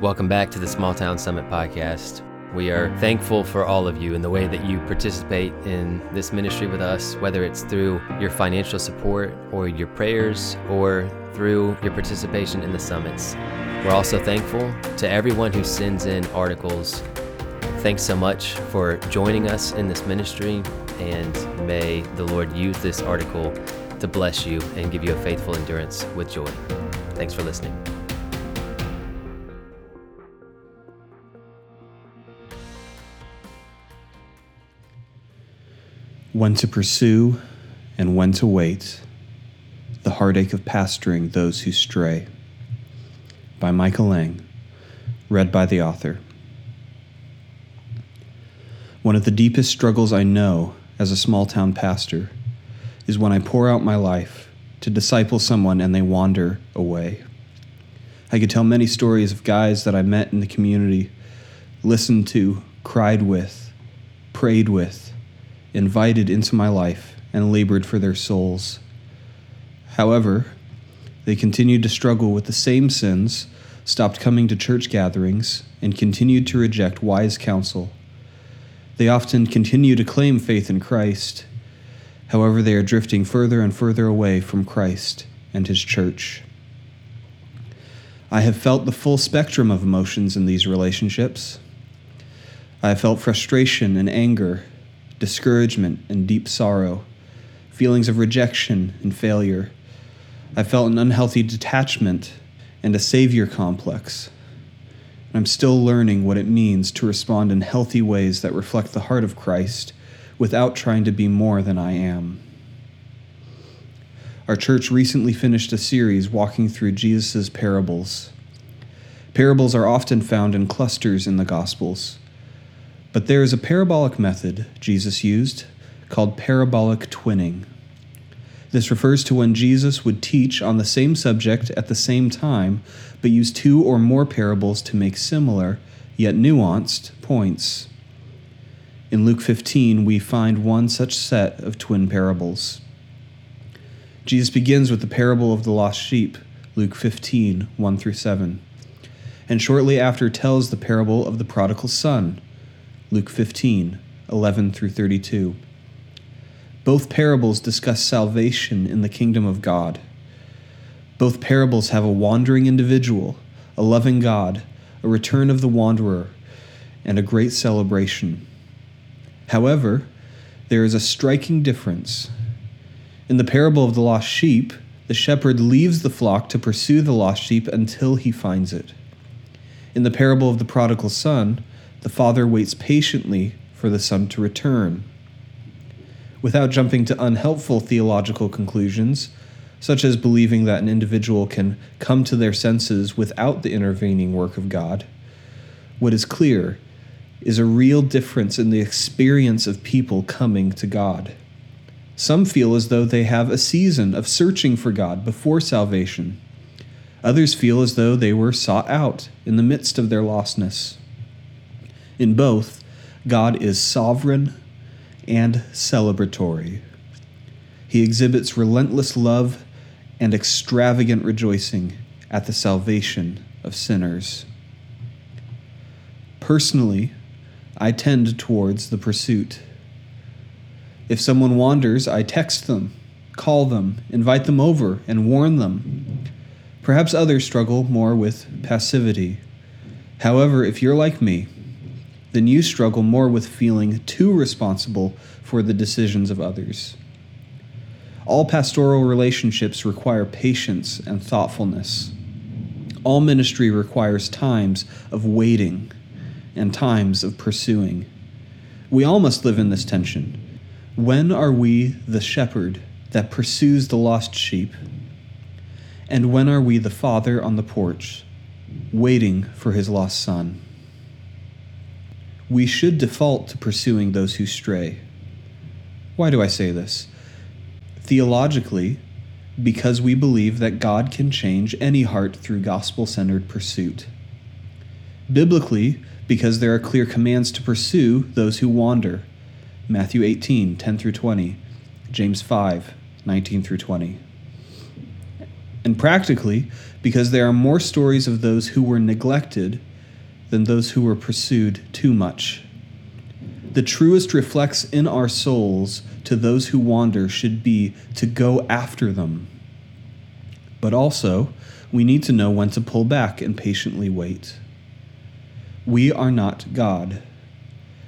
Welcome back to the Small Town Summit podcast. We are thankful for all of you and the way that you participate in this ministry with us, whether it's through your financial support or your prayers or through your participation in the summits. We're also thankful to everyone who sends in articles. Thanks so much for joining us in this ministry, and may the Lord use this article to bless you and give you a faithful endurance with joy. Thanks for listening. When to pursue and when to wait. The heartache of pastoring those who stray. By Michael Lang. Read by the author. One of the deepest struggles I know as a small town pastor is when I pour out my life to disciple someone and they wander away. I could tell many stories of guys that I met in the community, listened to, cried with, prayed with, invited into my life and labored for their souls. However, they continued to struggle with the same sins, stopped coming to church gatherings, and continued to reject wise counsel. They often continue to claim faith in Christ. However, they are drifting further and further away from Christ and His church. I have felt the full spectrum of emotions in these relationships. I have felt frustration and anger, discouragement, and deep sorrow, feelings of rejection and failure. I felt an unhealthy detachment and a savior complex. I'm still learning what it means to respond in healthy ways that reflect the heart of Christ without trying to be more than I am. Our church recently finished a series walking through Jesus' parables. Parables are often found in clusters in the Gospels. But there is a parabolic method Jesus used called parabolic twinning. This refers to when Jesus would teach on the same subject at the same time, but use two or more parables to make similar, yet nuanced, points. In Luke 15, we find one such set of twin parables. Jesus begins with the parable of the lost sheep, Luke 15, 1 through 7, and shortly after tells the parable of the prodigal son, Luke 15, 11 through 32. Both parables discuss salvation in the kingdom of God. Both parables have a wandering individual, a loving God, a return of the wanderer, and a great celebration. However, there is a striking difference. In the parable of the lost sheep, the shepherd leaves the flock to pursue the lost sheep until he finds it. In the parable of the prodigal son, the father waits patiently for the son to return. Without jumping to unhelpful theological conclusions, such as believing that an individual can come to their senses without the intervening work of God, what is clear is a real difference in the experience of people coming to God. Some feel as though they have a season of searching for God before salvation. Others feel as though they were sought out in the midst of their lostness. In both, God is sovereign and celebratory. He exhibits relentless love and extravagant rejoicing at the salvation of sinners. Personally, I tend towards the pursuit. If someone wanders, I text them, call them, invite them over, and warn them. Perhaps others struggle more with passivity. However, if you're like me, then you struggle more with feeling too responsible for the decisions of others. All pastoral relationships require patience and thoughtfulness. All ministry requires times of waiting and times of pursuing. We all must live in this tension. When are we the shepherd that pursues the lost sheep? And when are we the father on the porch, waiting for his lost son? We should default to pursuing those who stray. Why do I say this? Theologically, because we believe that God can change any heart through gospel centered pursuit. Biblically, because there are clear commands to pursue those who wander. Matthew 18, 10 through 20, James 5, 19 through 20. And practically, because there are more stories of those who were neglected than those who were pursued too much. The truest reflex in our souls to those who wander should be to go after them. But also, we need to know when to pull back and patiently wait. We are not God.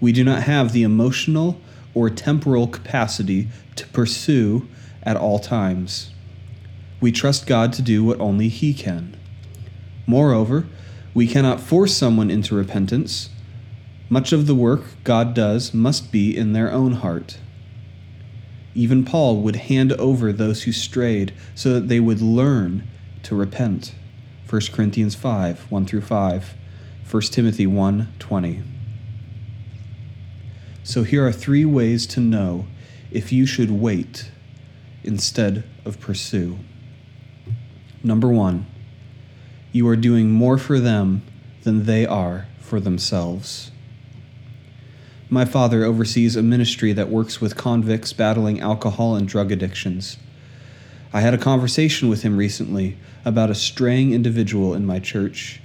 We do not have the emotional or temporal capacity to pursue at all times. We trust God to do what only He can. Moreover, we cannot force someone into repentance. Much of the work God does must be in their own heart. Even Paul would hand over those who strayed so that they would learn to repent. 1 Corinthians 5 1 through 5, 1 Timothy 1 20. So here are three ways to know if you should wait instead of pursue. Number one, you are doing more for them than they are for themselves. My father oversees a ministry that works with convicts battling alcohol and drug addictions. I had a conversation with him recently about a straying individual in my church.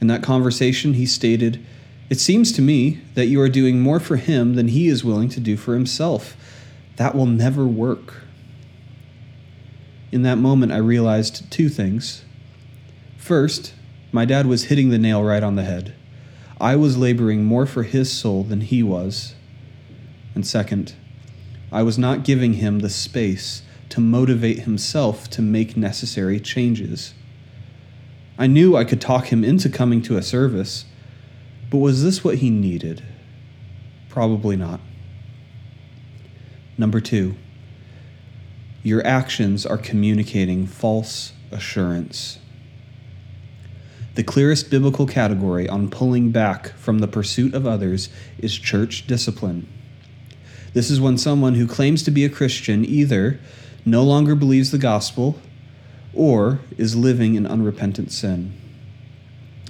In that conversation, he stated, It seems to me that you are doing more for him than he is willing to do for himself. That will never work. In that moment, I realized two things. First, my dad was hitting the nail right on the head. I was laboring more for his soul than he was. And second, I was not giving him the space to motivate himself to make necessary changes. I knew I could talk him into coming to a service, but was this what he needed? Probably not. Number two, your actions are communicating false assurance. The clearest biblical category on pulling back from the pursuit of others is church discipline. This is when someone who claims to be a Christian either no longer believes the gospel, or is living in unrepentant sin.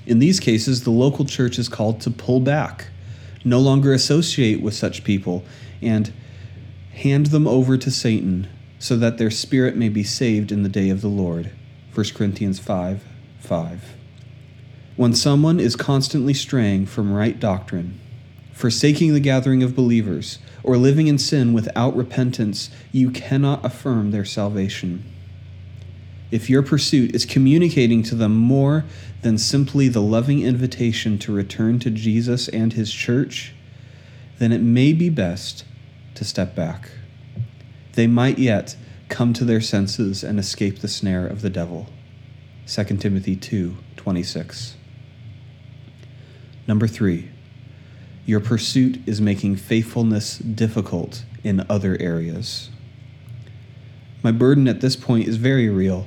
In these cases, the local church is called to pull back, no longer associate with such people, and hand them over to Satan so that their spirit may be saved in the day of the Lord. 1 Corinthians 5 5. When someone is constantly straying from right doctrine, forsaking the gathering of believers, or living in sin without repentance, you cannot affirm their salvation. If your pursuit is communicating to them more than simply the loving invitation to return to Jesus and his church, then it may be best to step back. They might yet come to their senses and escape the snare of the devil. 2 Timothy 2:26. Number 3 your pursuit is making faithfulness difficult in other areas. My burden at this point is very real.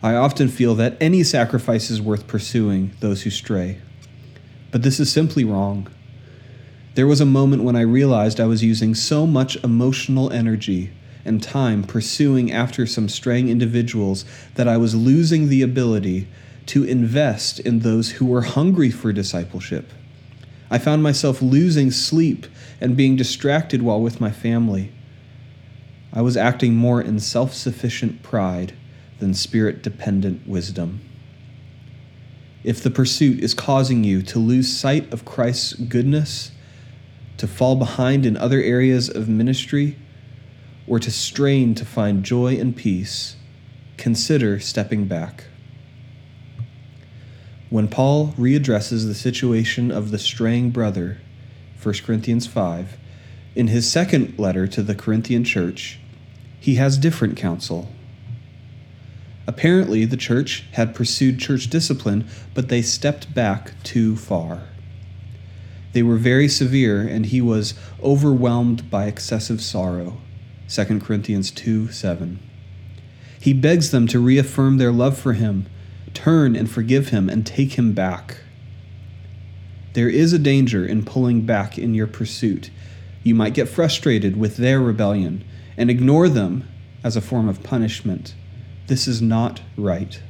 I often feel that any sacrifice is worth pursuing those who stray. But this is simply wrong. There was a moment when I realized I was using so much emotional energy and time pursuing after some straying individuals that I was losing the ability to invest in those who were hungry for discipleship. I found myself losing sleep and being distracted while with my family. I was acting more in self sufficient pride than spirit dependent wisdom. If the pursuit is causing you to lose sight of Christ's goodness, to fall behind in other areas of ministry, or to strain to find joy and peace, consider stepping back. When Paul readdresses the situation of the straying brother, 1 Corinthians 5, in his second letter to the Corinthian church, he has different counsel. Apparently, the church had pursued church discipline, but they stepped back too far. They were very severe, and he was overwhelmed by excessive sorrow. 2 Corinthians 2 7. He begs them to reaffirm their love for him Turn and forgive him and take him back. There is a danger in pulling back in your pursuit. You might get frustrated with their rebellion and ignore them as a form of punishment. This is not right.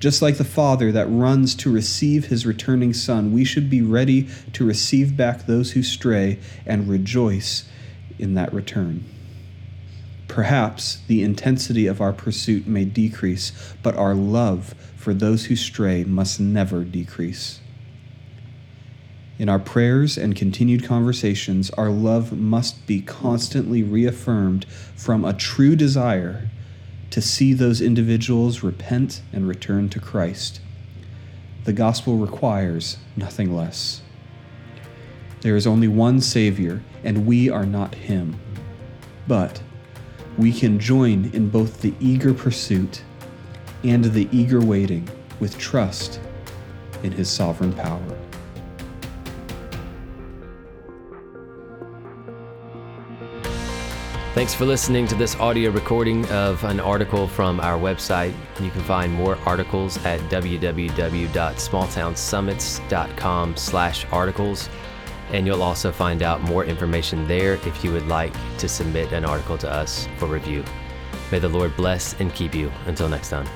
Just like the father that runs to receive his returning son, we should be ready to receive back those who stray and rejoice in that return. Perhaps the intensity of our pursuit may decrease, but our love for those who stray must never decrease. In our prayers and continued conversations, our love must be constantly reaffirmed from a true desire to see those individuals repent and return to Christ. The gospel requires nothing less. There is only one Savior, and we are not Him. But we can join in both the eager pursuit and the eager waiting with trust in His sovereign power. Thanks for listening to this audio recording of an article from our website. You can find more articles at www.smalltownsummits.com slash articles. And you'll also find out more information there if you would like to submit an article to us for review. May the Lord bless and keep you. Until next time.